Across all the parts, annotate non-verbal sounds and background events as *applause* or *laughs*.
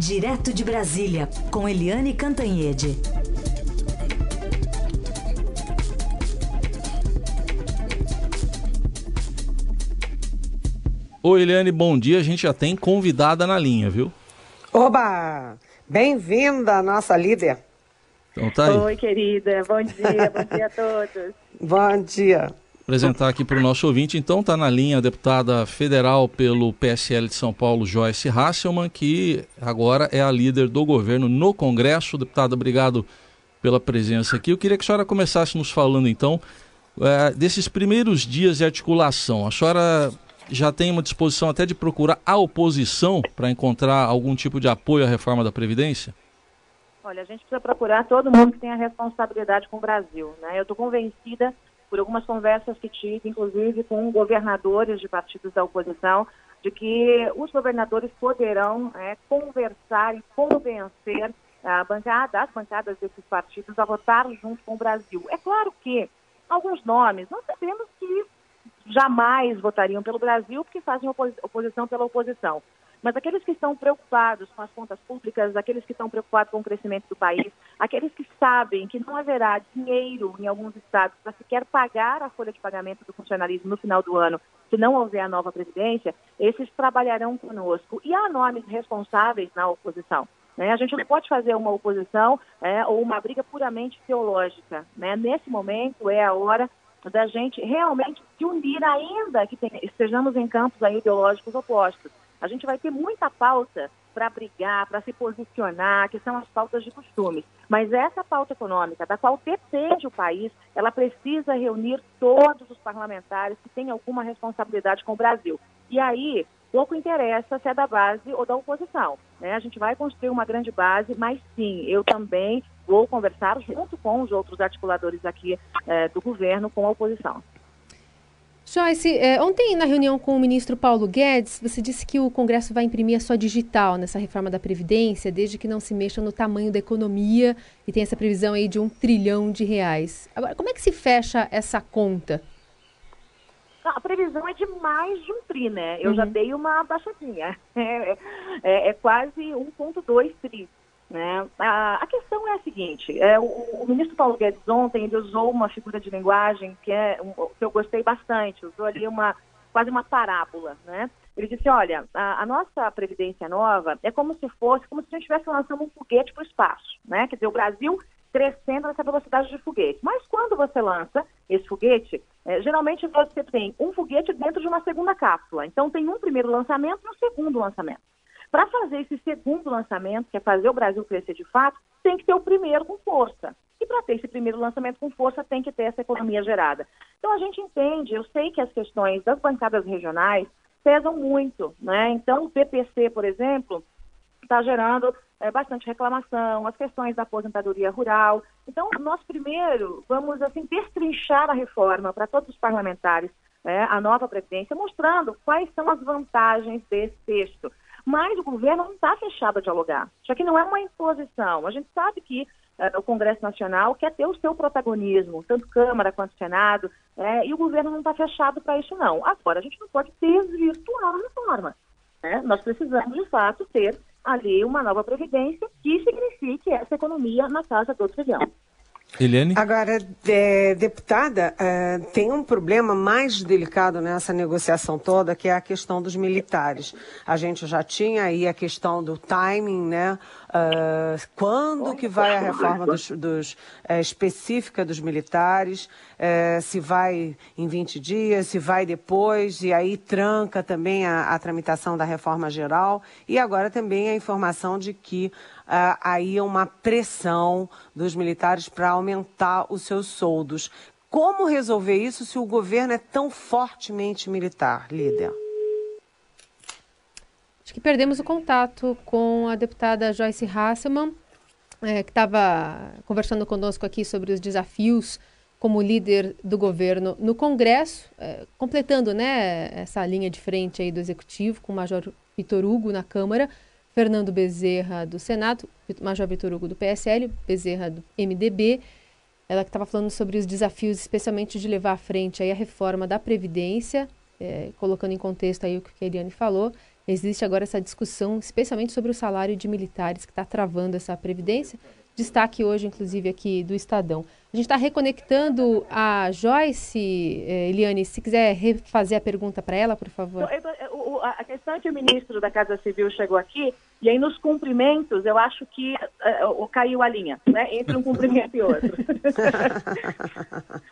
Direto de Brasília, com Eliane Cantanhede. Oi, Eliane, bom dia. A gente já tem convidada na linha, viu? Oba! Bem-vinda, nossa líder. Então tá aí. Oi, querida. Bom dia, bom dia a todos. Bom dia. Apresentar aqui para o nosso ouvinte, então, está na linha a deputada federal pelo PSL de São Paulo, Joyce Hasselman, que agora é a líder do governo no Congresso. Deputada, obrigado pela presença aqui. Eu queria que a senhora começasse nos falando, então, é, desses primeiros dias de articulação. A senhora já tem uma disposição até de procurar a oposição para encontrar algum tipo de apoio à reforma da Previdência? Olha, a gente precisa procurar todo mundo que tem a responsabilidade com o Brasil. Né? Eu estou convencida, por algumas conversas que tive, inclusive com governadores de partidos da oposição, de que os governadores poderão é, conversar e convencer a bancada, as bancadas desses partidos a votar junto com o Brasil. É claro que alguns nomes nós sabemos que jamais votariam pelo Brasil porque fazem oposição pela oposição. Mas aqueles que estão preocupados com as contas públicas, aqueles que estão preocupados com o crescimento do país, aqueles que sabem que não haverá dinheiro em alguns estados para sequer pagar a folha de pagamento do funcionalismo no final do ano, se não houver a nova presidência, esses trabalharão conosco. E há nomes responsáveis na oposição. Né? A gente não pode fazer uma oposição é, ou uma briga puramente teológica. Né? Nesse momento é a hora da gente realmente se unir, ainda que tem, estejamos em campos ideológicos opostos. A gente vai ter muita pauta para brigar, para se posicionar, que são as pautas de costumes. Mas essa pauta econômica, da qual depende o país, ela precisa reunir todos os parlamentares que têm alguma responsabilidade com o Brasil. E aí, pouco interessa se é da base ou da oposição. Né? A gente vai construir uma grande base, mas sim, eu também vou conversar junto com os outros articuladores aqui é, do governo com a oposição. Joyce, é, ontem na reunião com o ministro Paulo Guedes, você disse que o Congresso vai imprimir a sua digital nessa reforma da Previdência, desde que não se mexa no tamanho da economia e tem essa previsão aí de um trilhão de reais. Agora, como é que se fecha essa conta? A previsão é de mais de um tri, né? Eu uhum. já dei uma baixadinha. *laughs* É, é, é quase 1,2 tri. Né? A, a, questão é a seguinte: é, o, o, ministro Paulo Guedes ontem ele usou uma figura de linguagem que, é, um, que eu gostei bastante, usou ali uma quase uma parábola. Né? Ele disse: olha, a, a, nossa Previdência Nova é como se fosse, como se a gente estivesse lançando um foguete para o espaço. Né? Quer dizer, o Brasil crescendo nessa velocidade de foguete. Mas quando você lança esse foguete, é, geralmente você tem um foguete dentro de uma segunda cápsula. Então tem um primeiro lançamento e um segundo lançamento. Para fazer esse segundo lançamento, que é fazer o Brasil crescer de fato, tem que ter o primeiro com força. E para ter esse primeiro lançamento com força, tem que ter essa economia gerada. Então a gente entende, eu sei que as questões das bancadas regionais pesam muito, né? Então o PPC, por exemplo, está gerando é, bastante reclamação, as questões da aposentadoria rural. Então, nós primeiro vamos assim destrinchar a reforma para todos os parlamentares, né, a nova Previdência, mostrando quais são as vantagens desse texto. Mas o governo não está fechado a dialogar. Já que não é uma imposição. A gente sabe que é, o Congresso Nacional quer ter o seu protagonismo, tanto Câmara quanto Senado, é, e o governo não está fechado para isso, não. Agora, a gente não pode desvirtuar a reforma. Né? Nós precisamos, de fato, ter ali uma nova previdência que signifique essa economia na casa do trilhão. Eliane? Agora, é, deputada, é, tem um problema mais delicado nessa negociação toda, que é a questão dos militares. A gente já tinha aí a questão do timing, né? Uh, quando que vai a reforma dos, dos é, específica dos militares? É, se vai em 20 dias, se vai depois, e aí tranca também a, a tramitação da reforma geral. E agora também a informação de que uh, aí uma pressão dos militares para aumentar os seus soldos. Como resolver isso se o governo é tão fortemente militar, líder? Acho que perdemos o contato com a deputada Joyce Hasselman, é, que estava conversando conosco aqui sobre os desafios como líder do governo no Congresso, é, completando né, essa linha de frente aí do Executivo, com o Major Vitor Hugo na Câmara. Fernando Bezerra do Senado, Major Vitor Hugo do PSL, Bezerra do MDB. Ela que estava falando sobre os desafios, especialmente de levar à frente aí a reforma da Previdência, é, colocando em contexto aí o que a Eliane falou, existe agora essa discussão, especialmente sobre o salário de militares que está travando essa previdência. Destaque hoje, inclusive, aqui do Estadão. A gente está reconectando a Joyce, eh, Eliane. Se quiser refazer a pergunta para ela, por favor. A questão é que o ministro da Casa Civil chegou aqui e aí nos cumprimentos eu acho que uh, caiu a linha, né? Entre um cumprimento e outro. *laughs*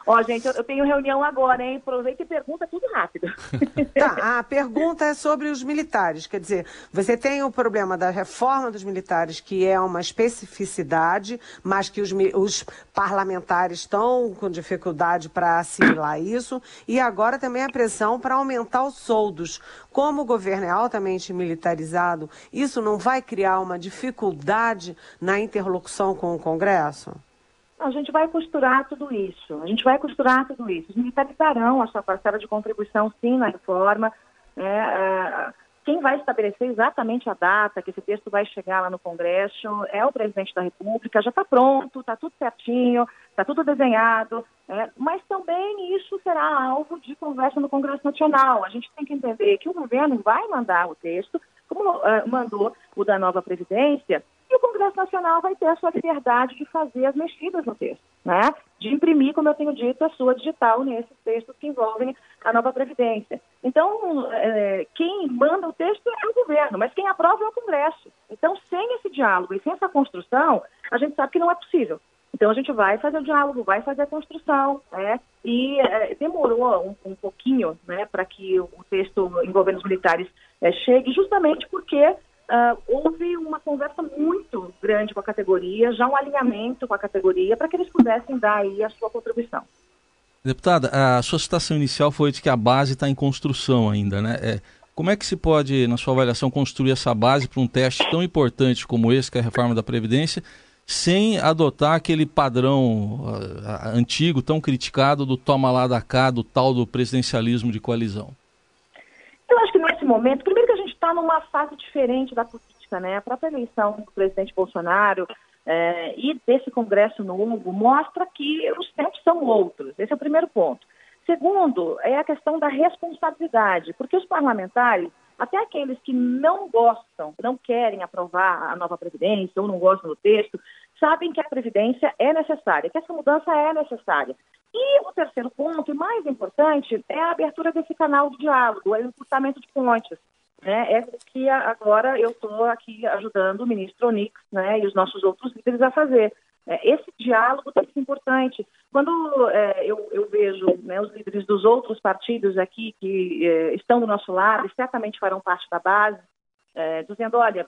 Ó, gente, eu, eu, tenho reunião agora, hein? Aproveita e pergunta tudo rápido. Tá, a pergunta é sobre os militares. Quer dizer, você tem o problema da reforma dos militares, que é uma especificidade, mas que os, os parlamentares estão com dificuldade para assimilar isso. E agora também a pressão para aumentar os soldos. Como o governo é altamente militarizado, isso não vai criar uma dificuldade na interlocução com o Congresso? A gente vai costurar tudo isso. A gente vai costurar tudo isso. Os militares darão a sua parcela de contribuição, sim, na reforma. É, é, quem vai estabelecer exatamente a data que esse texto vai chegar lá no Congresso é o presidente da República. Já está pronto, está tudo certinho, está tudo desenhado. É, mas também isso será alvo de conversa no Congresso Nacional. A gente tem que entender que o governo vai mandar o texto, como uh, mandou o da nova Previdência, e o Congresso Nacional vai ter a sua liberdade de fazer as mexidas no texto, né? de imprimir, como eu tenho dito, a sua digital nesses textos que envolvem a nova Previdência. Então, é, quem manda o texto é o governo, mas quem aprova é o Congresso. Então, sem esse diálogo e sem essa construção, a gente sabe que não é possível. Então, a gente vai fazer o diálogo, vai fazer a construção, né? E é, demorou um, um, pouquinho, né, para que o texto envolvendo os militares é, chegue, justamente porque Uh, houve uma conversa muito grande com a categoria, já um alinhamento com a categoria, para que eles pudessem dar aí a sua contribuição. Deputada, a sua citação inicial foi de que a base está em construção ainda, né? É, como é que se pode, na sua avaliação, construir essa base para um teste tão importante como esse, que é a reforma da Previdência, sem adotar aquele padrão uh, antigo, tão criticado, do toma lá da cá, do tal do presidencialismo de coalizão? Eu acho que nesse momento, primeiro que está numa fase diferente da política, né? A própria eleição do presidente Bolsonaro é, e desse Congresso novo mostra que os tempos são outros. Esse é o primeiro ponto. Segundo, é a questão da responsabilidade, porque os parlamentares, até aqueles que não gostam, não querem aprovar a nova Previdência ou não gostam do texto, sabem que a Previdência é necessária, que essa mudança é necessária. E o terceiro ponto, e mais importante, é a abertura desse canal de diálogo, é o encurtamento de pontes. Né? É que agora eu estou aqui ajudando o ministro Onix né, e os nossos outros líderes a fazer. É, esse diálogo tem ser importante. Quando é, eu, eu, vejo né, os líderes dos outros partidos aqui que é, estão do nosso lado e certamente farão parte da base, é, dizendo, olha,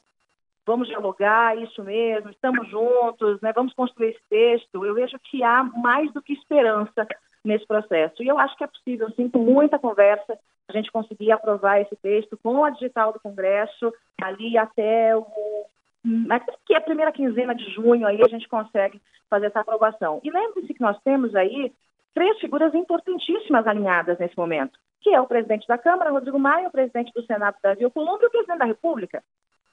vamos dialogar, isso mesmo, estamos juntos, né, vamos construir esse texto, eu vejo que há mais do que esperança nesse processo. E eu acho que é possível, sim, com muita conversa, a gente conseguir aprovar esse texto com a digital do Congresso ali até o que é a primeira quinzena de junho aí a gente consegue fazer essa aprovação. E lembre-se que nós temos aí três figuras importantíssimas alinhadas nesse momento, que é o presidente da Câmara, Rodrigo Maia, o presidente do Senado, Davi Alcolumbre, e o presidente da República.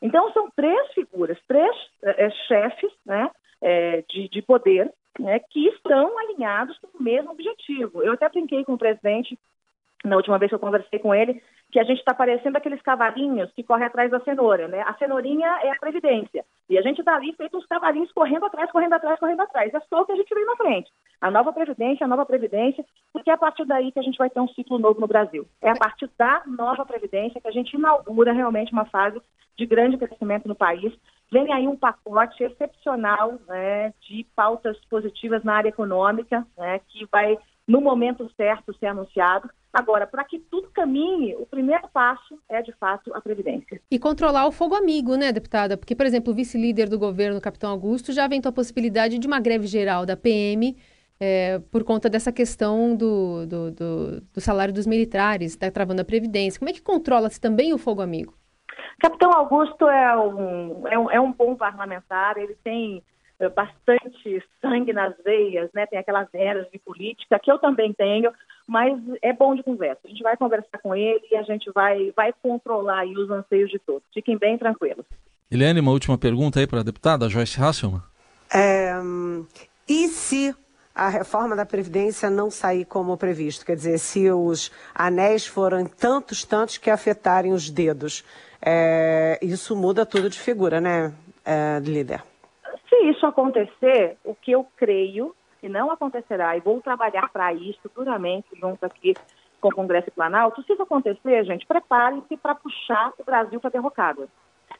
Então, são três figuras, três é, chefes né, é, de, de poder né, que estão alinhados com o mesmo objetivo. Eu até brinquei com o presidente na última vez que eu conversei com ele, que a gente está parecendo aqueles cavalinhos que correm atrás da cenoura, né? A cenourinha é a previdência. E a gente está ali feito uns cavalinhos correndo atrás, correndo atrás, correndo atrás. É só o que a gente vê na frente. A nova previdência, a nova previdência, porque é a partir daí que a gente vai ter um ciclo novo no Brasil. É a partir da nova previdência que a gente inaugura realmente uma fase de grande crescimento no país. Vem aí um pacote excepcional né, de pautas positivas na área econômica, né, que vai, no momento certo, ser anunciado. Agora, para que tudo caminhe, o primeiro passo é, de fato, a Previdência. E controlar o fogo amigo, né, deputada? Porque, por exemplo, o vice-líder do governo, Capitão Augusto, já aventou a possibilidade de uma greve geral da PM é, por conta dessa questão do, do, do, do salário dos militares, está travando a Previdência. Como é que controla-se também o fogo amigo? Capitão Augusto é um, é um, é um bom parlamentar, ele tem eh, bastante sangue nas veias, né? Tem aquelas eras de política que eu também tenho, mas é bom de conversa. A gente vai conversar com ele e a gente vai, vai controlar os anseios de todos. Fiquem bem tranquilos. Eliane, uma última pergunta aí para a deputada Joyce Hasselman. É, e se a reforma da Previdência não sair como previsto? Quer dizer, se os anéis forem tantos, tantos que afetarem os dedos, é, isso muda tudo de figura, né, é, líder? Se isso acontecer, o que eu creio que não acontecerá, e vou trabalhar para isso duramente junto aqui com o Congresso e Planalto, se isso acontecer, gente, prepare-se para puxar o Brasil para a derrocada.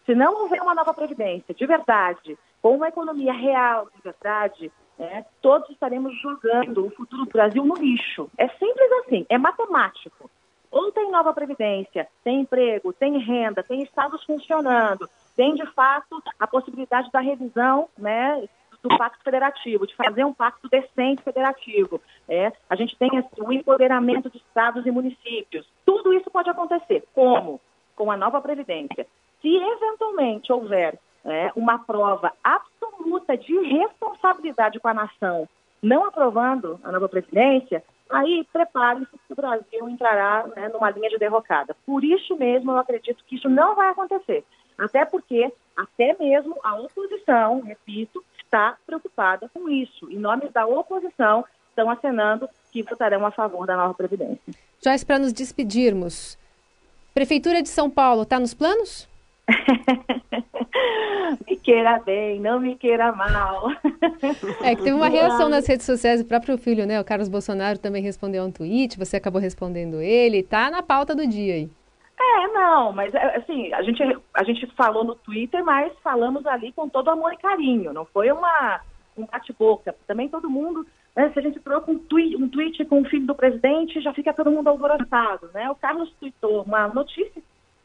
Se não houver uma nova previdência de verdade, com uma economia real de verdade, né, todos estaremos jogando o futuro do Brasil no lixo. É simples assim, é matemático. Ou tem nova previdência, tem emprego, tem renda, tem estados funcionando, tem de fato a possibilidade da revisão né, do pacto federativo, de fazer um pacto decente federativo. É, a gente tem assim, o empoderamento de estados e municípios. Tudo isso pode acontecer. Como? Com a nova previdência. Se eventualmente houver é, uma prova absoluta de responsabilidade com a nação não aprovando a nova presidência, aí prepare-se que o Brasil entrará né, numa linha de derrocada. Por isso mesmo, eu acredito que isso não vai acontecer. Até porque, até mesmo a oposição, repito, está preocupada com isso. Em nome da oposição, estão acenando que votarão a favor da nova Previdência. Joyce, para nos despedirmos, Prefeitura de São Paulo está nos planos? *laughs* me queira bem, não me queira mal. É que teve uma reação nas redes sociais, o próprio filho, né? O Carlos Bolsonaro também respondeu um tweet, você acabou respondendo ele, tá na pauta do dia aí. É, não, mas é, assim, a gente, a gente falou no Twitter, mas falamos ali com todo amor e carinho, não foi uma, um bate-boca. Também todo mundo, né, se a gente troca um tweet, um tweet com o filho do presidente, já fica todo mundo alvoroçado, né? O Carlos tweetou uma notícia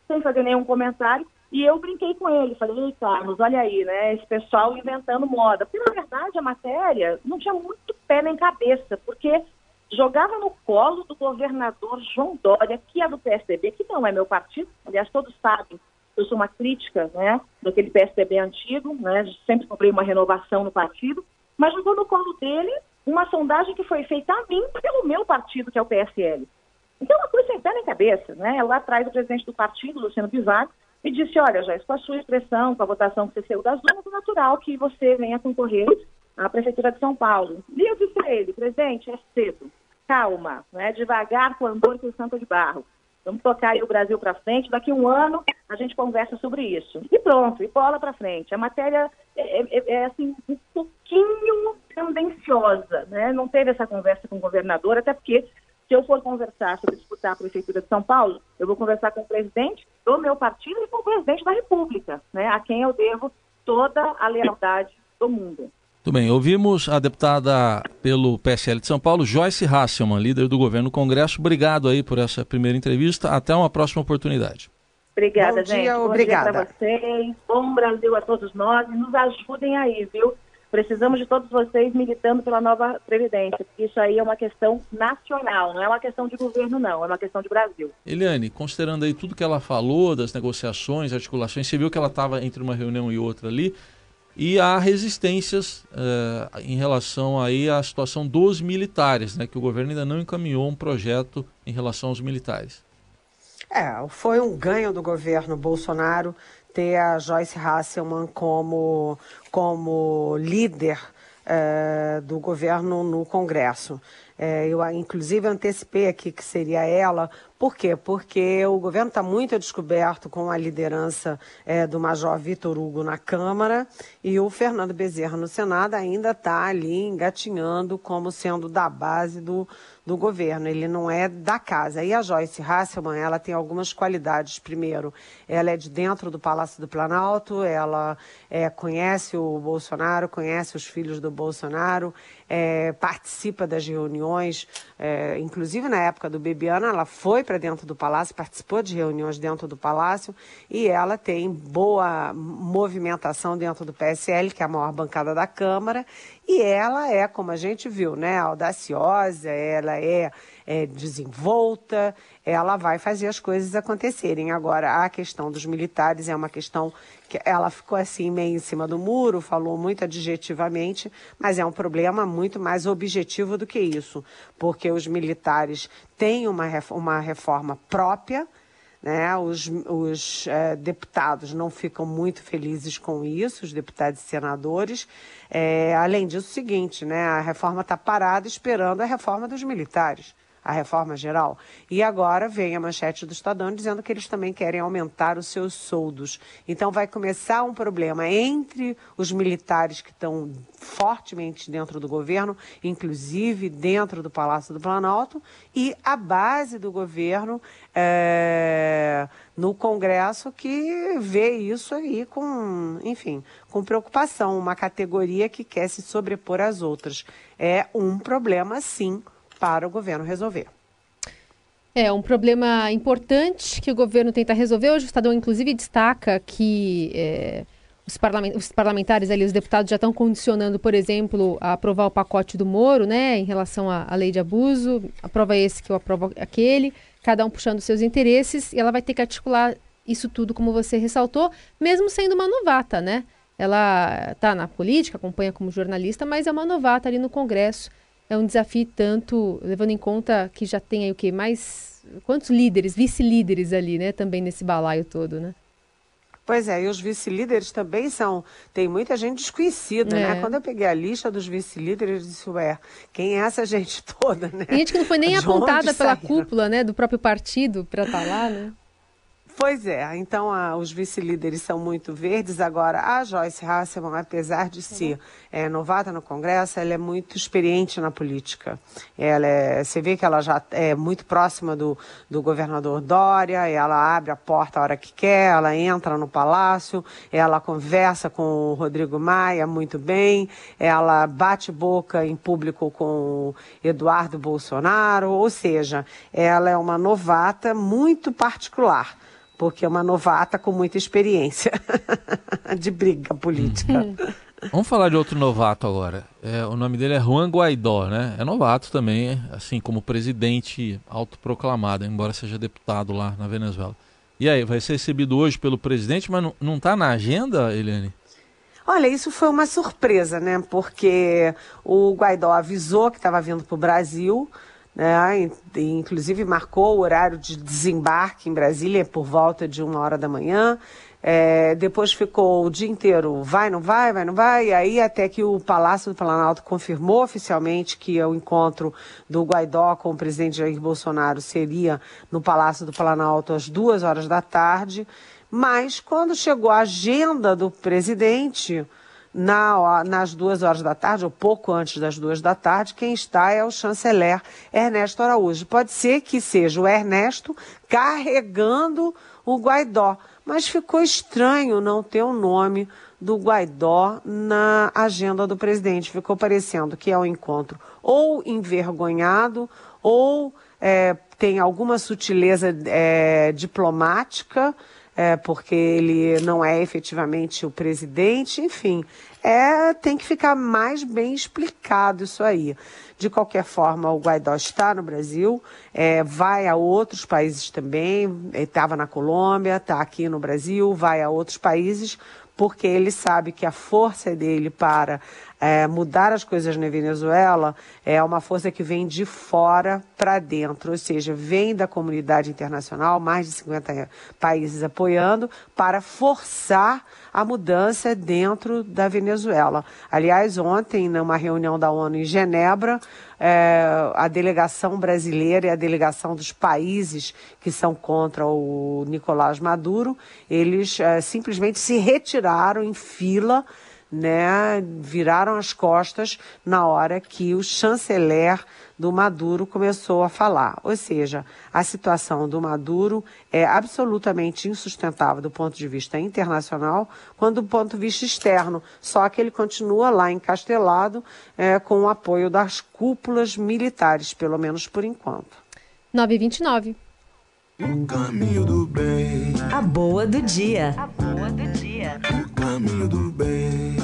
sem fazer nenhum comentário, e eu brinquei com ele, falei, ei, Carlos, olha aí, né, esse pessoal inventando moda. Porque, na verdade, a matéria não tinha muito pé nem cabeça, porque jogava no colo do governador João Dória, que é do PSDB, que não é meu partido, aliás, todos sabem, eu sou uma crítica, né, daquele PSDB antigo, né, sempre comprei uma renovação no partido, mas jogou no colo dele uma sondagem que foi feita a mim pelo meu partido, que é o PSL. Então, uma coisa sem pé nem cabeça, né, lá atrás o presidente do partido, Luciano Bivar, e disse, olha, Joyce, com a sua expressão, com a votação que você saiu das urnas, é natural que você venha concorrer à Prefeitura de São Paulo. E eu disse ele, presidente, é cedo, calma, né? devagar com o andor com o santo de barro. Vamos tocar o Brasil para frente, daqui um ano a gente conversa sobre isso. E pronto, e bola para frente. A matéria é, é, é, assim, um pouquinho tendenciosa, né? Não teve essa conversa com o governador, até porque se eu for conversar sobre disputar a Prefeitura de São Paulo, eu vou conversar com o presidente do meu partido e com o presidente da República, né, a quem eu devo toda a lealdade do mundo. Muito bem, ouvimos a deputada pelo PSL de São Paulo, Joyce Hasselman, líder do governo no Congresso. Obrigado aí por essa primeira entrevista. Até uma próxima oportunidade. Obrigada, Bom gente. Dia, Bom obrigada. dia para vocês. Bom Brasil a todos nós e nos ajudem aí, viu? Precisamos de todos vocês militando pela nova Previdência, porque isso aí é uma questão nacional, não é uma questão de governo, não, é uma questão de Brasil. Eliane, considerando aí tudo que ela falou, das negociações, articulações, você viu que ela estava entre uma reunião e outra ali, e há resistências uh, em relação aí à situação dos militares, né, que o governo ainda não encaminhou um projeto em relação aos militares. É, foi um ganho do governo Bolsonaro ter a Joyce Hasselman como, como líder é, do governo no Congresso. É, eu, inclusive, antecipei aqui que seria ela. Por quê? Porque o governo está muito descoberto com a liderança é, do Major Vitor Hugo na Câmara e o Fernando Bezerra no Senado ainda está ali engatinhando como sendo da base do, do governo, ele não é da casa. E a Joyce Hasselman, ela tem algumas qualidades. Primeiro, ela é de dentro do Palácio do Planalto, ela é, conhece o Bolsonaro, conhece os filhos do Bolsonaro, é, participa das reuniões, é, inclusive na época do Bebiana, ela foi para dentro do palácio, participou de reuniões dentro do palácio e ela tem boa movimentação dentro do PSL, que é a maior bancada da Câmara, e ela é, como a gente viu, né, audaciosa, ela é, é desenvolta, ela vai fazer as coisas acontecerem. Agora, a questão dos militares é uma questão que ela ficou assim meio em cima do muro, falou muito adjetivamente, mas é um problema muito mais objetivo do que isso, porque os militares têm uma, uma reforma própria, né? Os, os é, deputados não ficam muito felizes com isso, os deputados e senadores. É, além disso, o seguinte, né? a reforma está parada esperando a reforma dos militares. A reforma geral. E agora vem a manchete do Estadão dizendo que eles também querem aumentar os seus soldos. Então vai começar um problema entre os militares que estão fortemente dentro do governo, inclusive dentro do Palácio do Planalto, e a base do governo é, no Congresso que vê isso aí com, enfim, com preocupação, uma categoria que quer se sobrepor às outras. É um problema, sim, para o governo resolver. É um problema importante que o governo tenta resolver. Hoje o Estadão, inclusive, destaca que é, os, parlament os, parlamentares ali, os deputados já estão condicionando, por exemplo, a aprovar o pacote do Moro, né, em relação à, lei de abuso. Aprova esse que eu aprovo aquele, cada um puxando seus interesses, e ela vai ter que articular isso tudo, como você ressaltou, mesmo sendo uma novata, né? Ela está na política, acompanha como jornalista, mas é uma novata ali no Congresso é um desafio tanto, levando em conta que já tem aí o quê? Mais quantos líderes, vice-líderes ali, né? Também nesse balaio todo, né? Pois é, e os vice-líderes também são. Tem muita gente desconhecida, né? é. né? Quando eu peguei a lista dos vice-líderes, eu disse, ué, quem é essa gente *laughs* toda, né? Tem gente que não foi nem apontada pela cúpula, né? Do próprio partido para estar tá lá, né? Pois é, então a, os vice-líderes são muito verdes. Agora, a Joyce Hasselman, apesar de ser é, novata no Congresso, ela é muito experiente na política. Ela é, você vê que ela já é muito próxima do, do governador Dória, ela abre a porta a hora que quer, ela entra no palácio, ela conversa com o Rodrigo Maia muito bem, ela bate boca em público com o Eduardo Bolsonaro, ou seja, ela é uma novata muito particular porque é uma novata com muita experiência *laughs* de briga política. Uhum. Vamos falar de outro novato agora. É, o nome dele é Juan Guaidó, né? É novato também, assim como presidente autoproclamado, embora seja deputado lá na Venezuela. E aí, vai ser recebido hoje pelo presidente, mas não está na agenda, Eliane? Olha, isso foi uma surpresa, né? Porque o Guaidó avisou que estava vindo para o Brasil, né? Inclusive marcou o horário de desembarque em Brasília por volta de uma hora da manhã. É, depois ficou o dia inteiro, vai, não vai, vai, não vai, e aí até que o Palácio do Planalto confirmou oficialmente que o encontro do Guaidó com o presidente Jair Bolsonaro seria no Palácio do Planalto às duas horas da tarde, mas quando chegou a agenda do presidente, na, nas duas horas da tarde, ou pouco antes das duas da tarde, quem está é o chanceler Ernesto Araújo. Pode ser que seja o Ernesto carregando o Guaidó, mas ficou estranho não ter o nome do Guaidó na agenda do presidente. Ficou parecendo que é um encontro ou envergonhado ou é, tem alguma sutileza é, diplomática é, porque ele não é efetivamente o presidente, enfim, é, tem que ficar mais bem explicado isso aí. De qualquer forma, o Guaidó está no Brasil, é, vai a outros países também, estava na Colômbia, está aqui no Brasil, vai a outros países, porque ele sabe que a força dele para é, mudar as coisas na Venezuela é uma força que vem de fora para dentro, ou seja, vem da comunidade internacional, mais de 50 países apoiando, para forçar a mudança dentro da Venezuela. Aliás, ontem, numa reunião da ONU em Genebra, é, a delegação brasileira e a delegação dos países que são contra o Nicolás Maduro, eles é, simplesmente se retiraram em fila né, viraram as costas na hora que o chanceler do Maduro começou a falar. Ou seja, a situação do Maduro é absolutamente insustentável do ponto de vista internacional, quanto do ponto de vista externo. Só que ele continua lá encastelado é, com o apoio das cúpulas militares, pelo menos por enquanto. 929. O caminho do bem. A boa do dia. A boa do dia. O caminho do bem.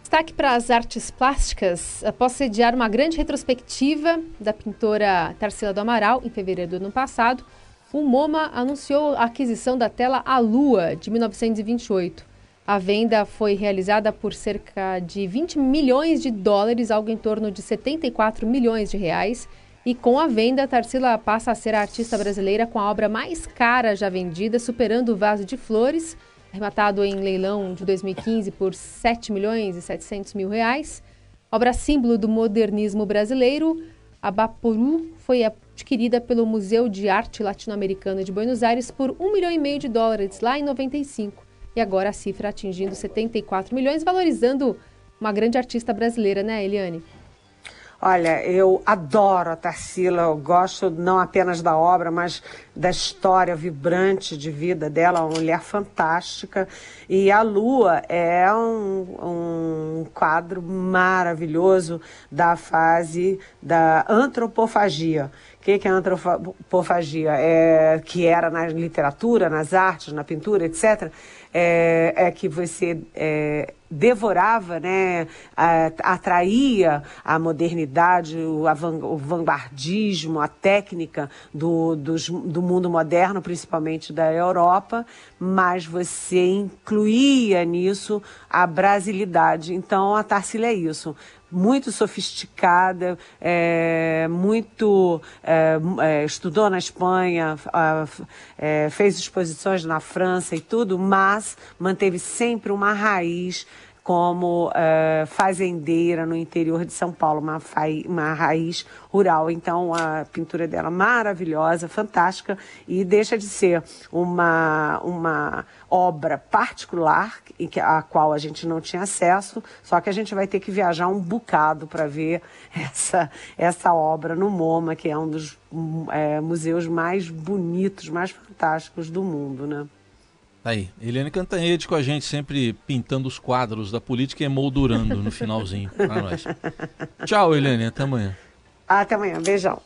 Destaque para as artes plásticas. Após sediar uma grande retrospectiva da pintora Tarsila do Amaral em fevereiro do ano passado, o MoMA anunciou a aquisição da tela A Lua, de 1928. A venda foi realizada por cerca de 20 milhões de dólares, algo em torno de 74 milhões de reais, e com a venda, Tarsila passa a ser a artista brasileira com a obra mais cara já vendida, superando o Vaso de Flores, arrematado em leilão de 2015 por 7 milhões e 700 mil reais. Obra símbolo do modernismo brasileiro, a Baporu foi adquirida pelo Museu de Arte Latino-Americana de Buenos Aires por um milhão e meio de dólares lá em 95 e agora a cifra atingindo 74 milhões, valorizando uma grande artista brasileira, né, Eliane? Olha, eu adoro a Tarsila, eu gosto não apenas da obra, mas da história vibrante de vida dela, uma mulher fantástica. E a Lua é um, um quadro maravilhoso da fase da antropofagia. O que, que é antropofagia? É, que era na literatura, nas artes, na pintura, etc. É, é que você é, devorava, né, atraía a modernidade, o, o vanguardismo, a técnica do, dos, do mundo moderno, principalmente da Europa, mas você incluía nisso a brasilidade. Então a Tarsila é isso muito sofisticada, é, muito é, é, estudou na Espanha, é, fez exposições na França e tudo, mas manteve sempre uma raiz como uh, fazendeira no interior de São Paulo, uma, uma raiz rural. Então, a pintura dela maravilhosa, fantástica, e deixa de ser uma, uma obra particular, a qual a gente não tinha acesso, só que a gente vai ter que viajar um bocado para ver *laughs* essa, essa obra no MoMA, que é um dos é, museus mais bonitos, mais fantásticos do mundo, né? Aí, Eliane Cantanhede com a gente, sempre pintando os quadros da política e emoldurando no finalzinho. *laughs* Tchau, Eliane, até amanhã. Até amanhã, beijão.